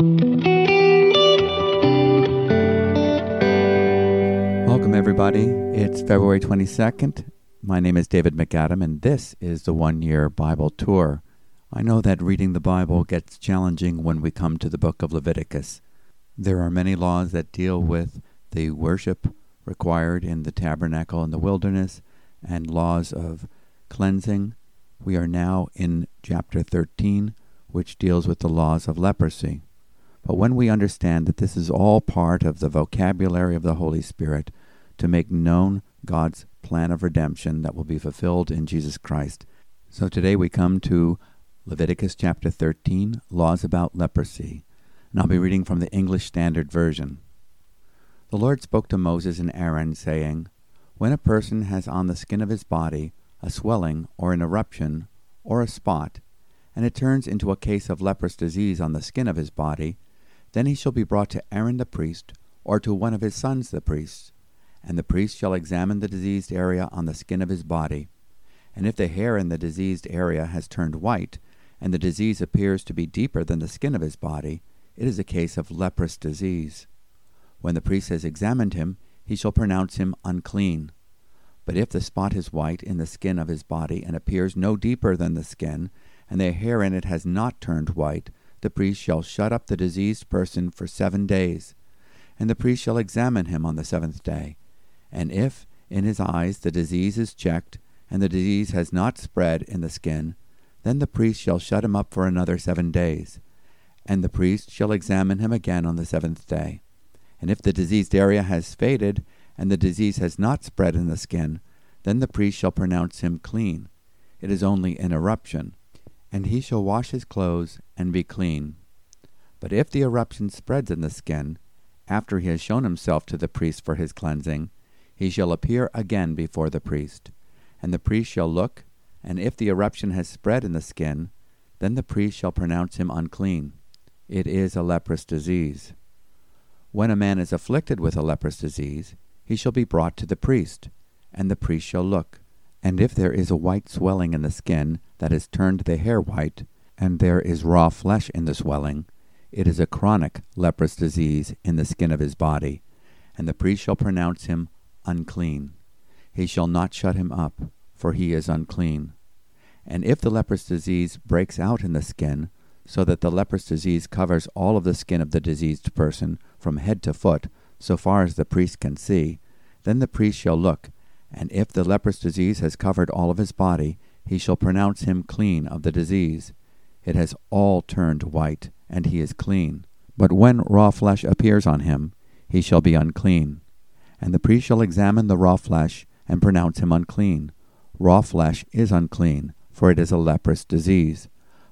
Welcome, everybody. It's February 22nd. My name is David MacAdam, and this is the one year Bible tour. I know that reading the Bible gets challenging when we come to the book of Leviticus. There are many laws that deal with the worship required in the tabernacle in the wilderness and laws of cleansing. We are now in chapter 13, which deals with the laws of leprosy. But when we understand that this is all part of the vocabulary of the Holy Spirit to make known God's plan of redemption that will be fulfilled in Jesus Christ. So today we come to Leviticus chapter 13, Laws about Leprosy. And I'll be reading from the English Standard Version. The Lord spoke to Moses and Aaron, saying, When a person has on the skin of his body a swelling or an eruption or a spot, and it turns into a case of leprous disease on the skin of his body, then he shall be brought to Aaron the priest, or to one of his sons the priests, and the priest shall examine the diseased area on the skin of his body. And if the hair in the diseased area has turned white, and the disease appears to be deeper than the skin of his body, it is a case of leprous disease. When the priest has examined him, he shall pronounce him unclean. But if the spot is white in the skin of his body, and appears no deeper than the skin, and the hair in it has not turned white, the priest shall shut up the diseased person for seven days, and the priest shall examine him on the seventh day. And if in his eyes the disease is checked, and the disease has not spread in the skin, then the priest shall shut him up for another seven days. And the priest shall examine him again on the seventh day. And if the diseased area has faded, and the disease has not spread in the skin, then the priest shall pronounce him clean. It is only an eruption and he shall wash his clothes and be clean. But if the eruption spreads in the skin, after he has shown himself to the priest for his cleansing, he shall appear again before the priest. And the priest shall look, and if the eruption has spread in the skin, then the priest shall pronounce him unclean. It is a leprous disease. When a man is afflicted with a leprous disease, he shall be brought to the priest, and the priest shall look. And if there is a white swelling in the skin that has turned the hair white, and there is raw flesh in the swelling, it is a chronic leprous disease in the skin of his body, and the priest shall pronounce him unclean. He shall not shut him up, for he is unclean. And if the leprous disease breaks out in the skin, so that the leprous disease covers all of the skin of the diseased person from head to foot, so far as the priest can see, then the priest shall look, and if the leprous disease has covered all of his body, he shall pronounce him clean of the disease. It has all turned white, and he is clean. But when raw flesh appears on him, he shall be unclean. And the priest shall examine the raw flesh, and pronounce him unclean. Raw flesh is unclean, for it is a leprous disease.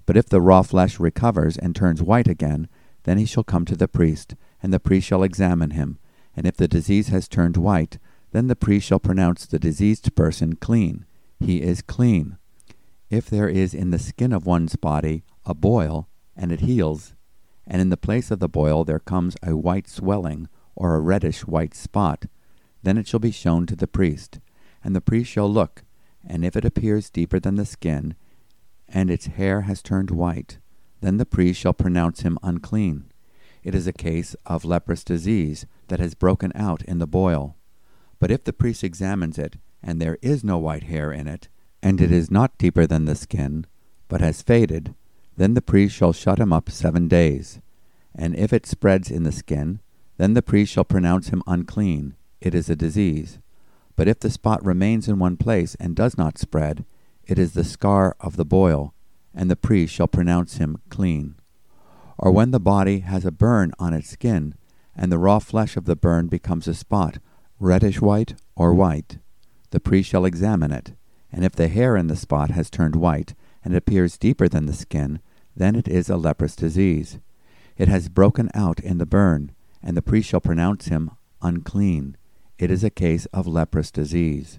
But if the raw flesh recovers and turns white again, then he shall come to the priest, and the priest shall examine him. And if the disease has turned white, then the priest shall pronounce the diseased person clean. He is clean. If there is in the skin of one's body a boil, and it heals, and in the place of the boil there comes a white swelling, or a reddish white spot, then it shall be shown to the priest. And the priest shall look, and if it appears deeper than the skin, and its hair has turned white, then the priest shall pronounce him unclean. It is a case of leprous disease that has broken out in the boil. But if the priest examines it, and there is no white hair in it, and it is not deeper than the skin, but has faded, then the priest shall shut him up seven days. And if it spreads in the skin, then the priest shall pronounce him unclean. It is a disease. But if the spot remains in one place and does not spread, it is the scar of the boil, and the priest shall pronounce him clean. Or when the body has a burn on its skin, and the raw flesh of the burn becomes a spot, reddish white or white. The priest shall examine it, and if the hair in the spot has turned white, and appears deeper than the skin, then it is a leprous disease. It has broken out in the burn, and the priest shall pronounce him unclean. It is a case of leprous disease.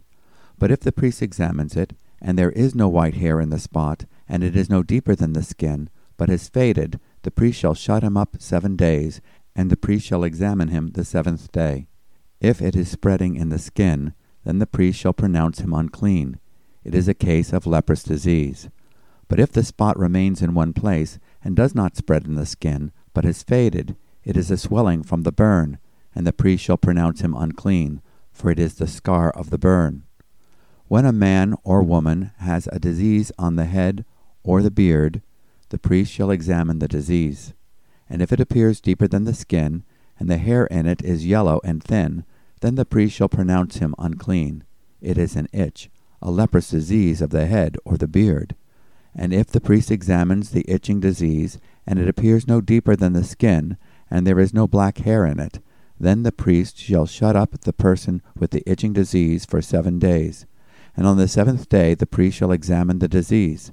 But if the priest examines it, and there is no white hair in the spot, and it is no deeper than the skin, but has faded, the priest shall shut him up seven days, and the priest shall examine him the seventh day. If it is spreading in the skin, then the priest shall pronounce him unclean. It is a case of leprous disease. But if the spot remains in one place, and does not spread in the skin, but has faded, it is a swelling from the burn, and the priest shall pronounce him unclean, for it is the scar of the burn. When a man or woman has a disease on the head or the beard, the priest shall examine the disease. And if it appears deeper than the skin, and the hair in it is yellow and thin, then the priest shall pronounce him unclean. It is an itch, a leprous disease of the head or the beard. And if the priest examines the itching disease, and it appears no deeper than the skin, and there is no black hair in it, then the priest shall shut up the person with the itching disease for seven days. And on the seventh day the priest shall examine the disease.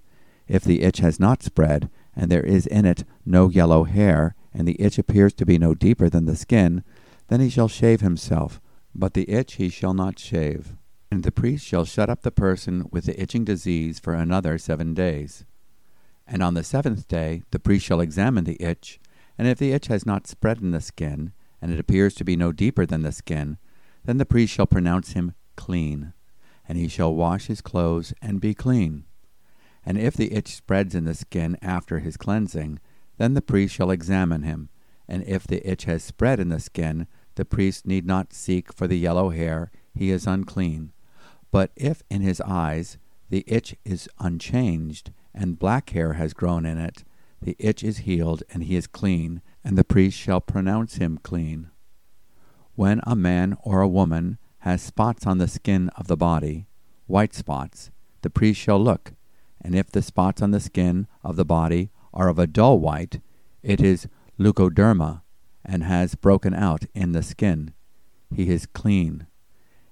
If the itch has not spread, and there is in it no yellow hair, and the itch appears to be no deeper than the skin, then he shall shave himself, but the itch he shall not shave. And the priest shall shut up the person with the itching disease for another seven days. And on the seventh day the priest shall examine the itch, and if the itch has not spread in the skin, and it appears to be no deeper than the skin, then the priest shall pronounce him clean, and he shall wash his clothes and be clean. And if the itch spreads in the skin after his cleansing, then the priest shall examine him, and if the itch has spread in the skin, the priest need not seek for the yellow hair, he is unclean. But if in his eyes the itch is unchanged, and black hair has grown in it, the itch is healed, and he is clean, and the priest shall pronounce him clean. When a man or a woman has spots on the skin of the body, white spots, the priest shall look, and if the spots on the skin of the body are of a dull white, it is leucoderma and has broken out in the skin. He is clean.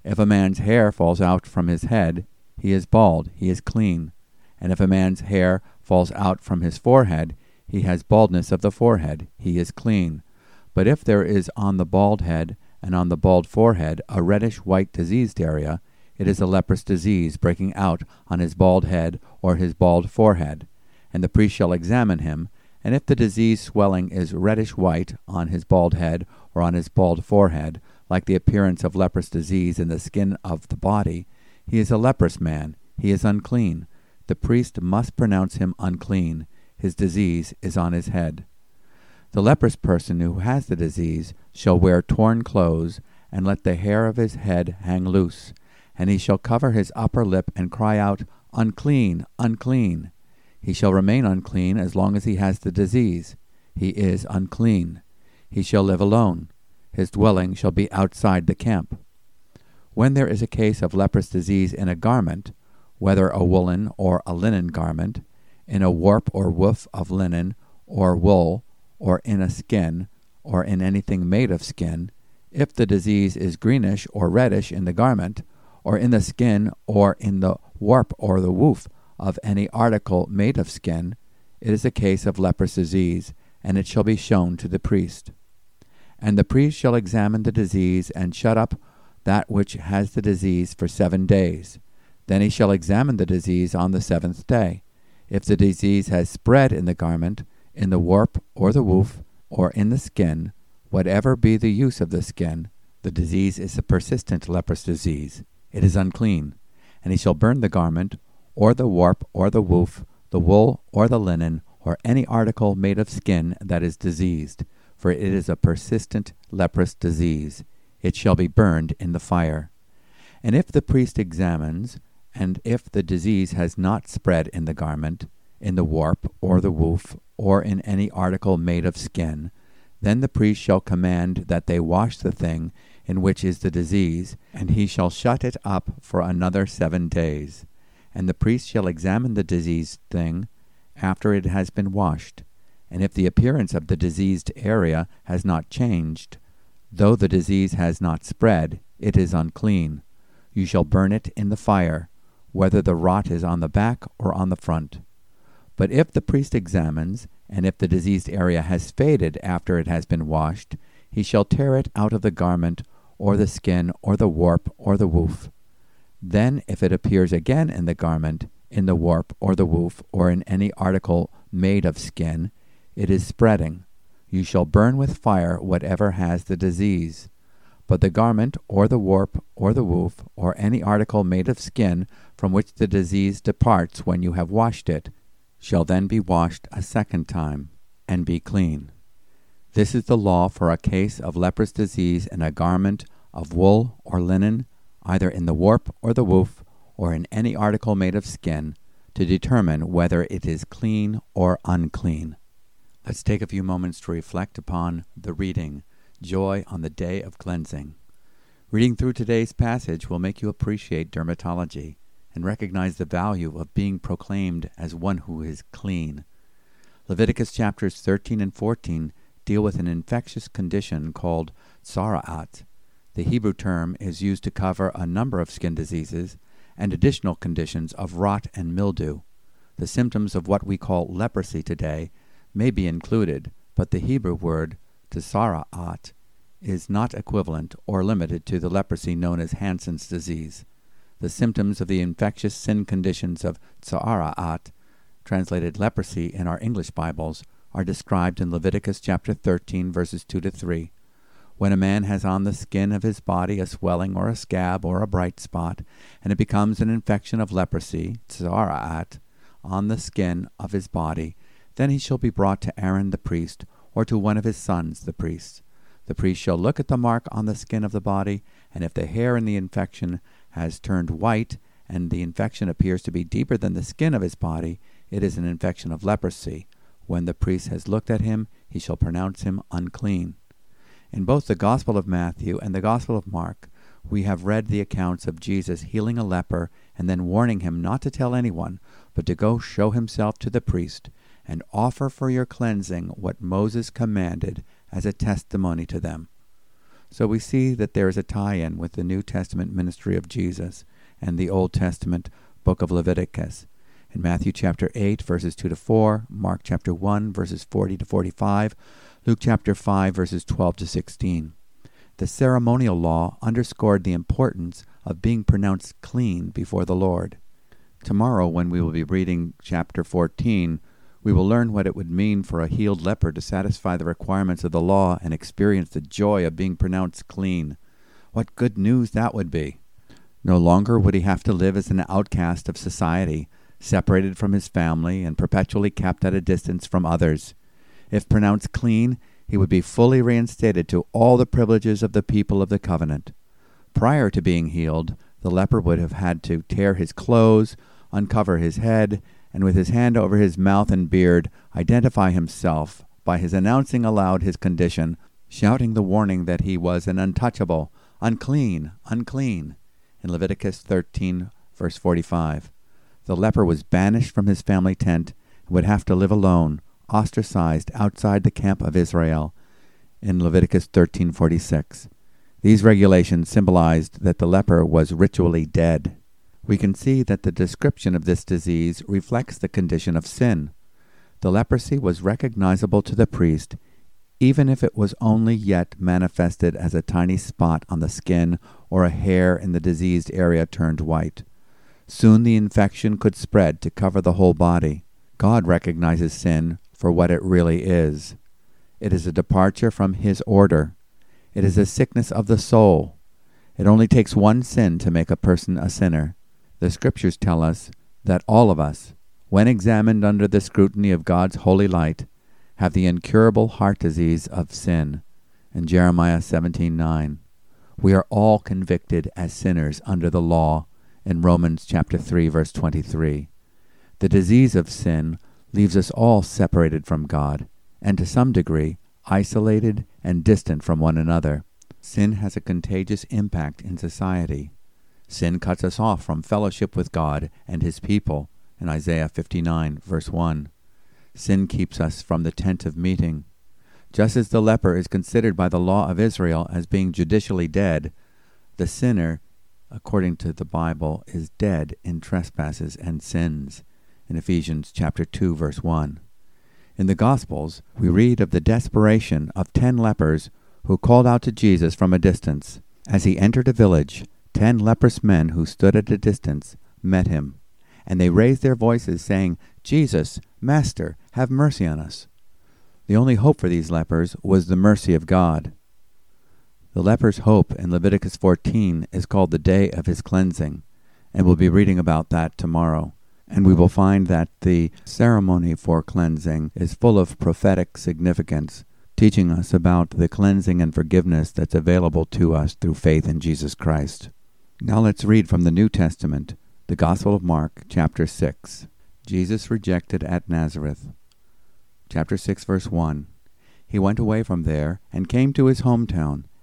If a man's hair falls out from his head, he is bald, he is clean. And if a man's hair falls out from his forehead, he has baldness of the forehead, he is clean. But if there is on the bald head and on the bald forehead a reddish white diseased area, it is a leprous disease breaking out on his bald head or his bald forehead. And the priest shall examine him, and if the disease swelling is reddish white on his bald head or on his bald forehead, like the appearance of leprous disease in the skin of the body, he is a leprous man, he is unclean. The priest must pronounce him unclean. His disease is on his head. The leprous person who has the disease shall wear torn clothes, and let the hair of his head hang loose, and he shall cover his upper lip and cry out, Unclean, unclean. He shall remain unclean as long as he has the disease. He is unclean. He shall live alone. His dwelling shall be outside the camp. When there is a case of leprous disease in a garment, whether a woolen or a linen garment, in a warp or woof of linen or wool, or in a skin, or in anything made of skin, if the disease is greenish or reddish in the garment, or in the skin, or in the warp or the woof of any article made of skin, it is a case of leprous disease, and it shall be shown to the priest. And the priest shall examine the disease and shut up that which has the disease for seven days. Then he shall examine the disease on the seventh day. If the disease has spread in the garment, in the warp or the woof, or in the skin, whatever be the use of the skin, the disease is a persistent leprous disease. It is unclean. And he shall burn the garment, or the warp, or the woof, the wool, or the linen, or any article made of skin that is diseased for it is a persistent leprous disease. It shall be burned in the fire. And if the priest examines, and if the disease has not spread in the garment, in the warp, or the woof, or in any article made of skin, then the priest shall command that they wash the thing in which is the disease, and he shall shut it up for another seven days. And the priest shall examine the diseased thing after it has been washed and if the appearance of the diseased area has not changed, though the disease has not spread, it is unclean. You shall burn it in the fire, whether the rot is on the back or on the front. But if the priest examines, and if the diseased area has faded after it has been washed, he shall tear it out of the garment, or the skin, or the warp, or the woof. Then, if it appears again in the garment, in the warp, or the woof, or in any article made of skin, it is spreading. You shall burn with fire whatever has the disease. But the garment, or the warp, or the woof, or any article made of skin from which the disease departs when you have washed it, shall then be washed a second time, and be clean. This is the law for a case of leprous disease in a garment of wool or linen, either in the warp or the woof, or in any article made of skin, to determine whether it is clean or unclean. Let's take a few moments to reflect upon the reading, Joy on the Day of Cleansing. Reading through today's passage will make you appreciate dermatology and recognize the value of being proclaimed as one who is clean. Leviticus chapters 13 and 14 deal with an infectious condition called tzara'at. The Hebrew term is used to cover a number of skin diseases and additional conditions of rot and mildew. The symptoms of what we call leprosy today may be included, but the Hebrew word tzara'at is not equivalent or limited to the leprosy known as Hansen's disease. The symptoms of the infectious sin conditions of tzara'at, translated leprosy in our English Bibles, are described in Leviticus chapter 13, verses 2 to 3. When a man has on the skin of his body a swelling or a scab or a bright spot, and it becomes an infection of leprosy, tzara'at, on the skin of his body, then he shall be brought to Aaron the priest, or to one of his sons the priests. The priest shall look at the mark on the skin of the body, and if the hair in the infection has turned white, and the infection appears to be deeper than the skin of his body, it is an infection of leprosy. When the priest has looked at him, he shall pronounce him unclean. In both the Gospel of Matthew and the Gospel of Mark, we have read the accounts of Jesus healing a leper and then warning him not to tell anyone, but to go show himself to the priest and offer for your cleansing what Moses commanded as a testimony to them. So we see that there is a tie in with the New Testament ministry of Jesus and the Old Testament book of Leviticus. In Matthew chapter 8, verses 2 to 4, Mark chapter 1, verses 40 to 45, Luke chapter 5, verses 12 to 16. The ceremonial law underscored the importance of being pronounced clean before the Lord. Tomorrow, when we will be reading chapter 14, we will learn what it would mean for a healed leper to satisfy the requirements of the law and experience the joy of being pronounced clean. What good news that would be! No longer would he have to live as an outcast of society, separated from his family and perpetually kept at a distance from others. If pronounced clean, he would be fully reinstated to all the privileges of the people of the covenant. Prior to being healed, the leper would have had to tear his clothes, uncover his head, and with his hand over his mouth and beard, identify himself by his announcing aloud his condition, shouting the warning that he was an untouchable, unclean, unclean, in Leviticus 13, verse 45. The leper was banished from his family tent and would have to live alone, ostracized outside the camp of Israel, in Leviticus 13:46. These regulations symbolized that the leper was ritually dead we can see that the description of this disease reflects the condition of sin. The leprosy was recognizable to the priest, even if it was only yet manifested as a tiny spot on the skin or a hair in the diseased area turned white. Soon the infection could spread to cover the whole body. God recognizes sin for what it really is. It is a departure from His order. It is a sickness of the soul. It only takes one sin to make a person a sinner. The Scriptures tell us that all of us, when examined under the scrutiny of God's holy light, have the incurable heart disease of sin. In Jeremiah 17:9, we are all convicted as sinners under the law. In Romans chapter 3 verse 23, the disease of sin leaves us all separated from God, and to some degree isolated and distant from one another. Sin has a contagious impact in society. Sin cuts us off from fellowship with God and his people in Isaiah 59, verse 1. Sin keeps us from the tent of meeting. Just as the leper is considered by the law of Israel as being judicially dead, the sinner, according to the Bible, is dead in trespasses and sins in Ephesians chapter 2 verse 1. In the Gospels, we read of the desperation of 10 lepers who called out to Jesus from a distance. As he entered a village, Ten leprous men who stood at a distance met him, and they raised their voices, saying, Jesus, Master, have mercy on us. The only hope for these lepers was the mercy of God. The leper's hope in Leviticus 14 is called the day of his cleansing, and we'll be reading about that tomorrow. And we will find that the ceremony for cleansing is full of prophetic significance teaching us about the cleansing and forgiveness that's available to us through faith in Jesus Christ. Now let's read from the New Testament, the Gospel of Mark, chapter 6. Jesus rejected at Nazareth. Chapter 6, verse 1. He went away from there and came to his hometown,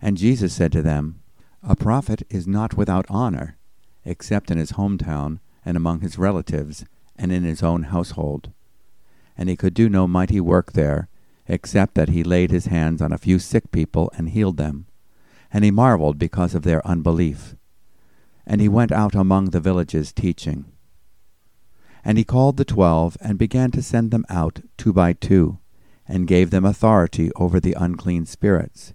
And Jesus said to them, A prophet is not without honor, except in his hometown, and among his relatives, and in his own household. And he could do no mighty work there, except that he laid his hands on a few sick people and healed them. And he marveled because of their unbelief. And he went out among the villages teaching. And he called the twelve, and began to send them out two by two, and gave them authority over the unclean spirits.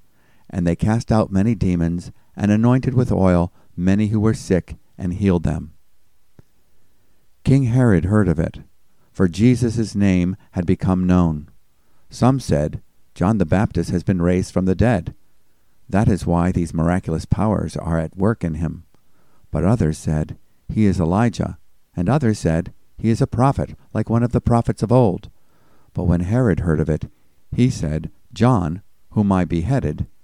And they cast out many demons, and anointed with oil many who were sick, and healed them. King Herod heard of it, for Jesus' name had become known. Some said, John the Baptist has been raised from the dead. That is why these miraculous powers are at work in him. But others said, He is Elijah. And others said, He is a prophet, like one of the prophets of old. But when Herod heard of it, he said, John, whom I beheaded,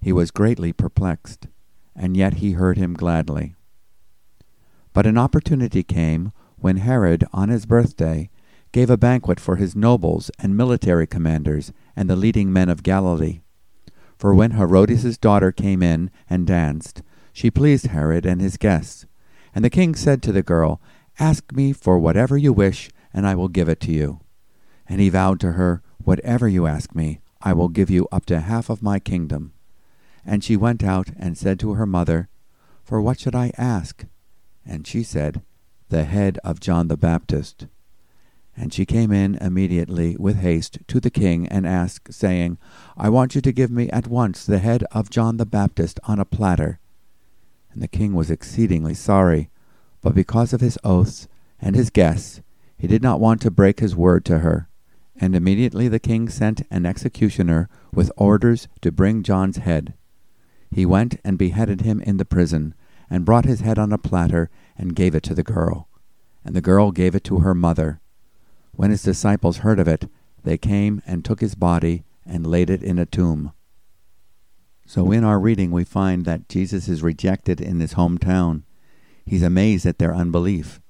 he was greatly perplexed, and yet he heard him gladly. But an opportunity came when Herod, on his birthday, gave a banquet for his nobles and military commanders and the leading men of Galilee. For when Herodias' daughter came in and danced, she pleased Herod and his guests. And the king said to the girl, Ask me for whatever you wish, and I will give it to you. And he vowed to her, Whatever you ask me, I will give you up to half of my kingdom. And she went out and said to her mother, For what should I ask? And she said, The head of John the Baptist. And she came in immediately with haste to the king and asked, saying, I want you to give me at once the head of John the Baptist on a platter. And the king was exceedingly sorry, but because of his oaths and his guests, he did not want to break his word to her. And immediately the king sent an executioner with orders to bring John's head. He went and beheaded him in the prison, and brought his head on a platter, and gave it to the girl. And the girl gave it to her mother. When his disciples heard of it, they came and took his body and laid it in a tomb. So in our reading, we find that Jesus is rejected in his hometown. He's amazed at their unbelief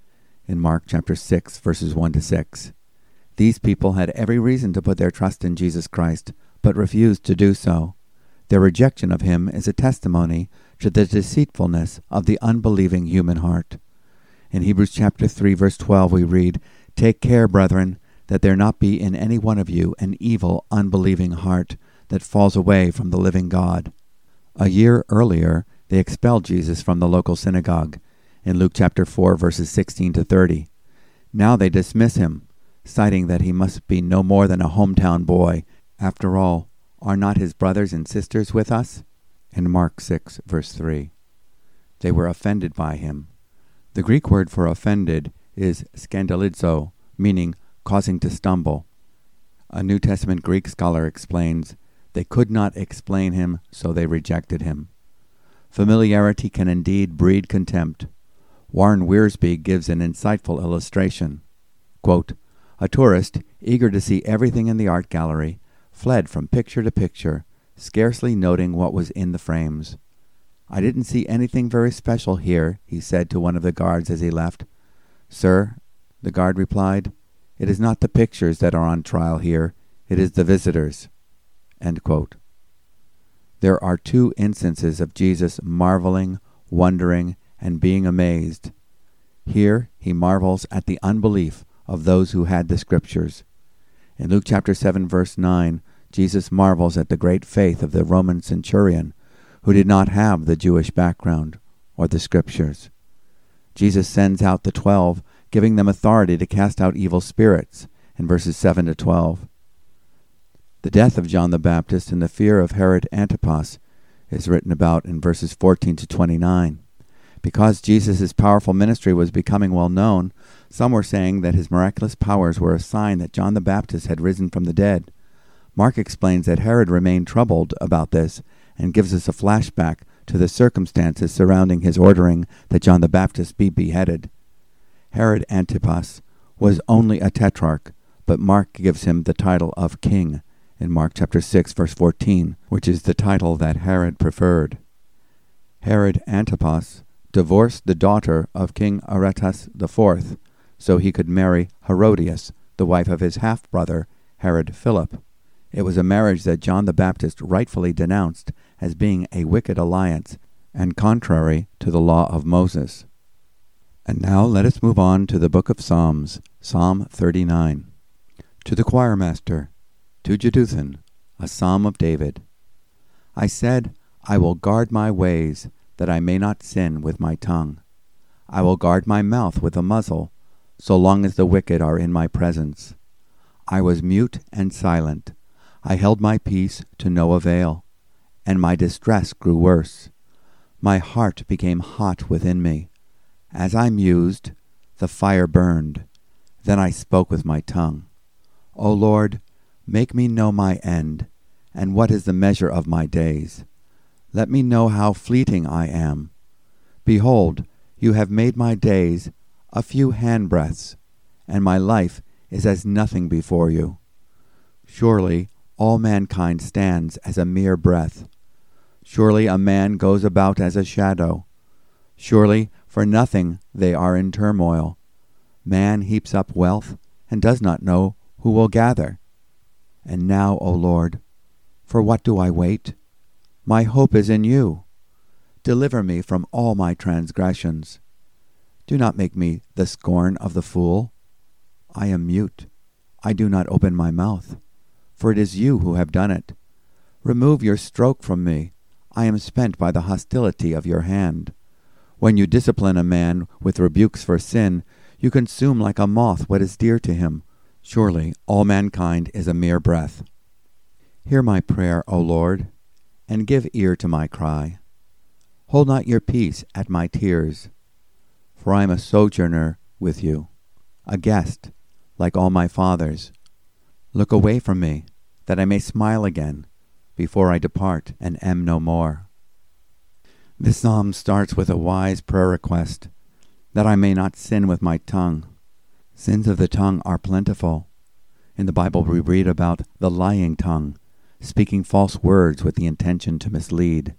in Mark chapter 6, verses 1 to 6. These people had every reason to put their trust in Jesus Christ, but refused to do so. Their rejection of him is a testimony to the deceitfulness of the unbelieving human heart. In Hebrews chapter 3, verse 12, we read, Take care, brethren, that there not be in any one of you an evil, unbelieving heart that falls away from the living God. A year earlier, they expelled Jesus from the local synagogue in Luke chapter 4, verses 16 to 30. Now they dismiss him, citing that he must be no more than a hometown boy. After all, are not his brothers and sisters with us? In Mark 6, verse 3. They were offended by him. The Greek word for offended is scandalizo, meaning causing to stumble. A New Testament Greek scholar explains They could not explain him, so they rejected him. Familiarity can indeed breed contempt. Warren Wiersbe gives an insightful illustration. Quote, a tourist, eager to see everything in the art gallery, fled from picture to picture, scarcely noting what was in the frames. I didn't see anything very special here, he said to one of the guards as he left. Sir, the guard replied, it is not the pictures that are on trial here, it is the visitors. There are two instances of Jesus marveling, wondering, and being amazed. Here he marvels at the unbelief of those who had the Scriptures. In Luke chapter 7, verse 9, Jesus marvels at the great faith of the Roman centurion who did not have the Jewish background or the Scriptures. Jesus sends out the twelve, giving them authority to cast out evil spirits in verses 7 to 12. The death of John the Baptist and the fear of Herod Antipas is written about in verses 14 to 29. Because Jesus' powerful ministry was becoming well known, some were saying that his miraculous powers were a sign that John the Baptist had risen from the dead. Mark explains that Herod remained troubled about this and gives us a flashback to the circumstances surrounding his ordering that John the Baptist be beheaded. Herod Antipas was only a tetrarch, but Mark gives him the title of king in Mark chapter 6 verse 14, which is the title that Herod preferred. Herod Antipas divorced the daughter of King Aretas IV so he could marry Herodias, the wife of his half brother, Herod Philip. It was a marriage that John the Baptist rightfully denounced as being a wicked alliance and contrary to the law of Moses. And now let us move on to the book of Psalms, Psalm 39. To the choirmaster, to Jeduthun, a psalm of David. I said, I will guard my ways, that I may not sin with my tongue. I will guard my mouth with a muzzle, so long as the wicked are in my presence. I was mute and silent. I held my peace to no avail, and my distress grew worse. My heart became hot within me. As I mused, the fire burned. Then I spoke with my tongue. O Lord, make me know my end, and what is the measure of my days. Let me know how fleeting I am. Behold, you have made my days a few handbreadths, and my life is as nothing before you. Surely all mankind stands as a mere breath. Surely a man goes about as a shadow. Surely for nothing they are in turmoil. Man heaps up wealth and does not know who will gather. And now, O Lord, for what do I wait? My hope is in you. Deliver me from all my transgressions. Do not make me the scorn of the fool. I am mute. I do not open my mouth, for it is you who have done it. Remove your stroke from me. I am spent by the hostility of your hand. When you discipline a man with rebukes for sin, you consume like a moth what is dear to him. Surely all mankind is a mere breath. Hear my prayer, O Lord, and give ear to my cry. Hold not your peace at my tears for I am a sojourner with you, a guest, like all my fathers. Look away from me, that I may smile again, before I depart and am no more. This psalm starts with a wise prayer request, that I may not sin with my tongue. Sins of the tongue are plentiful. In the Bible we read about the lying tongue, speaking false words with the intention to mislead.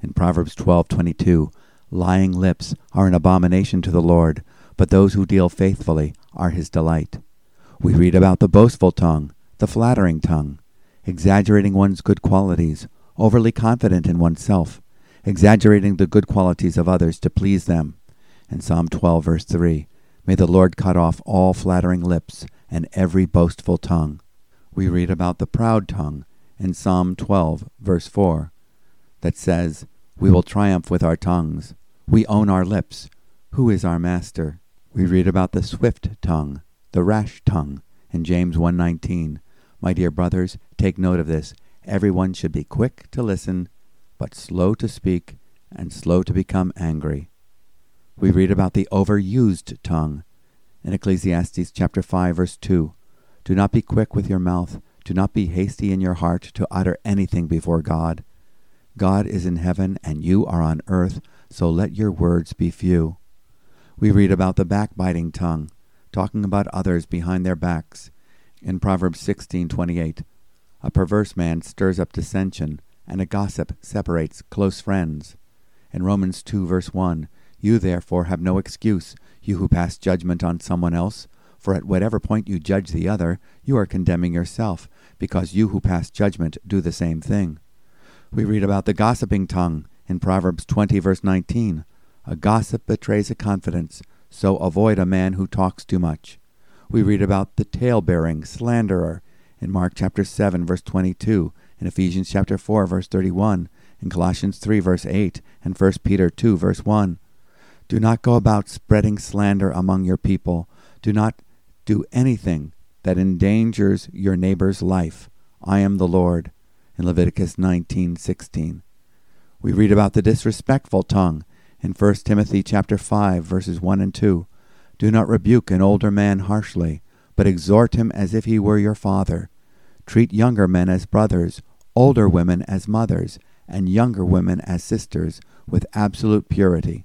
In Proverbs 12:22, Lying lips are an abomination to the Lord, but those who deal faithfully are his delight. We read about the boastful tongue, the flattering tongue, exaggerating one's good qualities, overly confident in oneself, exaggerating the good qualities of others to please them. In Psalm 12, verse 3, May the Lord cut off all flattering lips and every boastful tongue. We read about the proud tongue in Psalm 12, verse 4, that says, We will triumph with our tongues. We own our lips. Who is our master? We read about the swift tongue, the rash tongue, in James 1:19. My dear brothers, take note of this. Everyone should be quick to listen, but slow to speak and slow to become angry. We read about the overused tongue in Ecclesiastes chapter 5 verse 2. Do not be quick with your mouth Do not be hasty in your heart to utter anything before God. God is in heaven and you are on earth, so let your words be few. We read about the backbiting tongue, talking about others behind their backs. In Proverbs 16:28, a perverse man stirs up dissension, and a gossip separates close friends. In Romans 2 verse 1, you therefore have no excuse, you who pass judgment on someone else, for at whatever point you judge the other, you are condemning yourself, because you who pass judgment do the same thing. We read about the gossiping tongue in Proverbs 20, verse 19. A gossip betrays a confidence, so avoid a man who talks too much. We read about the tale-bearing slanderer in Mark chapter 7, verse 22, in Ephesians chapter 4, verse 31, in Colossians 3, verse 8, and 1 Peter 2, verse 1. Do not go about spreading slander among your people. Do not do anything that endangers your neighbor's life. I am the Lord. In Leviticus 19:16. We read about the disrespectful tongue in 1 Timothy chapter 5 verses 1 and 2. Do not rebuke an older man harshly, but exhort him as if he were your father. Treat younger men as brothers, older women as mothers, and younger women as sisters with absolute purity.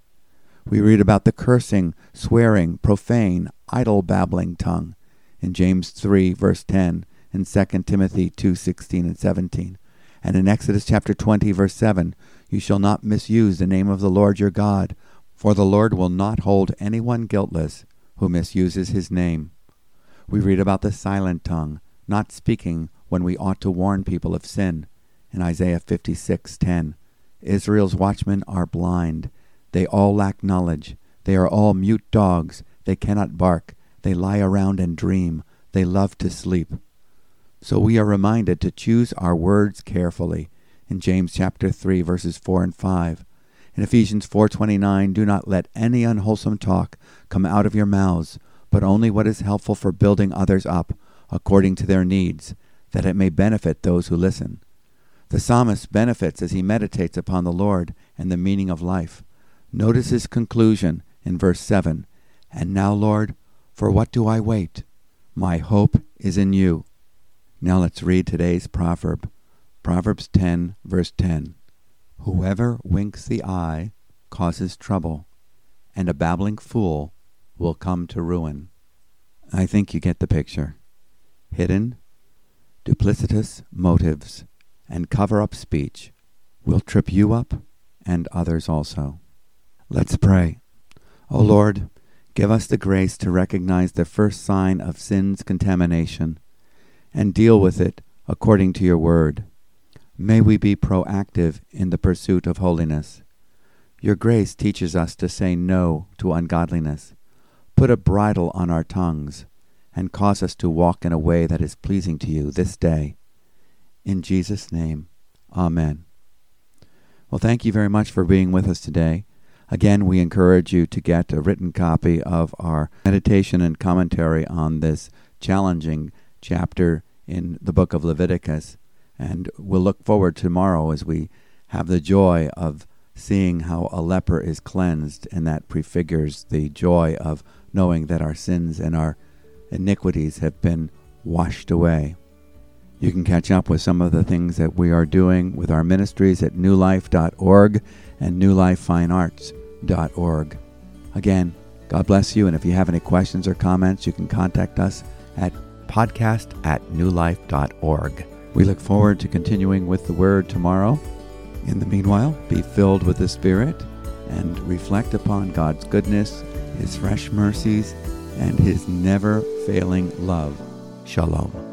We read about the cursing, swearing, profane, idle babbling tongue in James 3 verse 10 and 2 Timothy 2:16 and 17. And in Exodus chapter 20 verse 7, you shall not misuse the name of the Lord your God, for the Lord will not hold anyone guiltless who misuses his name. We read about the silent tongue, not speaking when we ought to warn people of sin. In Isaiah 56:10, Israel's watchmen are blind. They all lack knowledge. They are all mute dogs. They cannot bark. They lie around and dream. They love to sleep. So we are reminded to choose our words carefully in James chapter 3 verses 4 and 5. In Ephesians 4:29, do not let any unwholesome talk come out of your mouths, but only what is helpful for building others up according to their needs, that it may benefit those who listen. The psalmist benefits as he meditates upon the Lord and the meaning of life. Notice his conclusion in verse 7 And now, Lord, for what do I wait? My hope is in you. Now let's read today's proverb. Proverbs 10, verse 10. Whoever winks the eye causes trouble, and a babbling fool will come to ruin. I think you get the picture. Hidden, duplicitous motives and cover up speech will trip you up and others also. Let's pray. O Lord, give us the grace to recognize the first sign of sin's contamination and deal with it according to your word. May we be proactive in the pursuit of holiness. Your grace teaches us to say no to ungodliness. Put a bridle on our tongues and cause us to walk in a way that is pleasing to you this day. In Jesus' name, Amen. Well, thank you very much for being with us today. Again, we encourage you to get a written copy of our meditation and commentary on this challenging chapter in the book of Leviticus. And we'll look forward tomorrow as we have the joy of seeing how a leper is cleansed, and that prefigures the joy of knowing that our sins and our iniquities have been washed away. You can catch up with some of the things that we are doing with our ministries at newlife.org and newlifefinearts.org. Again, God bless you, and if you have any questions or comments, you can contact us at podcast at newlife.org. We look forward to continuing with the Word tomorrow. In the meanwhile, be filled with the Spirit and reflect upon God's goodness, His fresh mercies, and His never failing love. Shalom.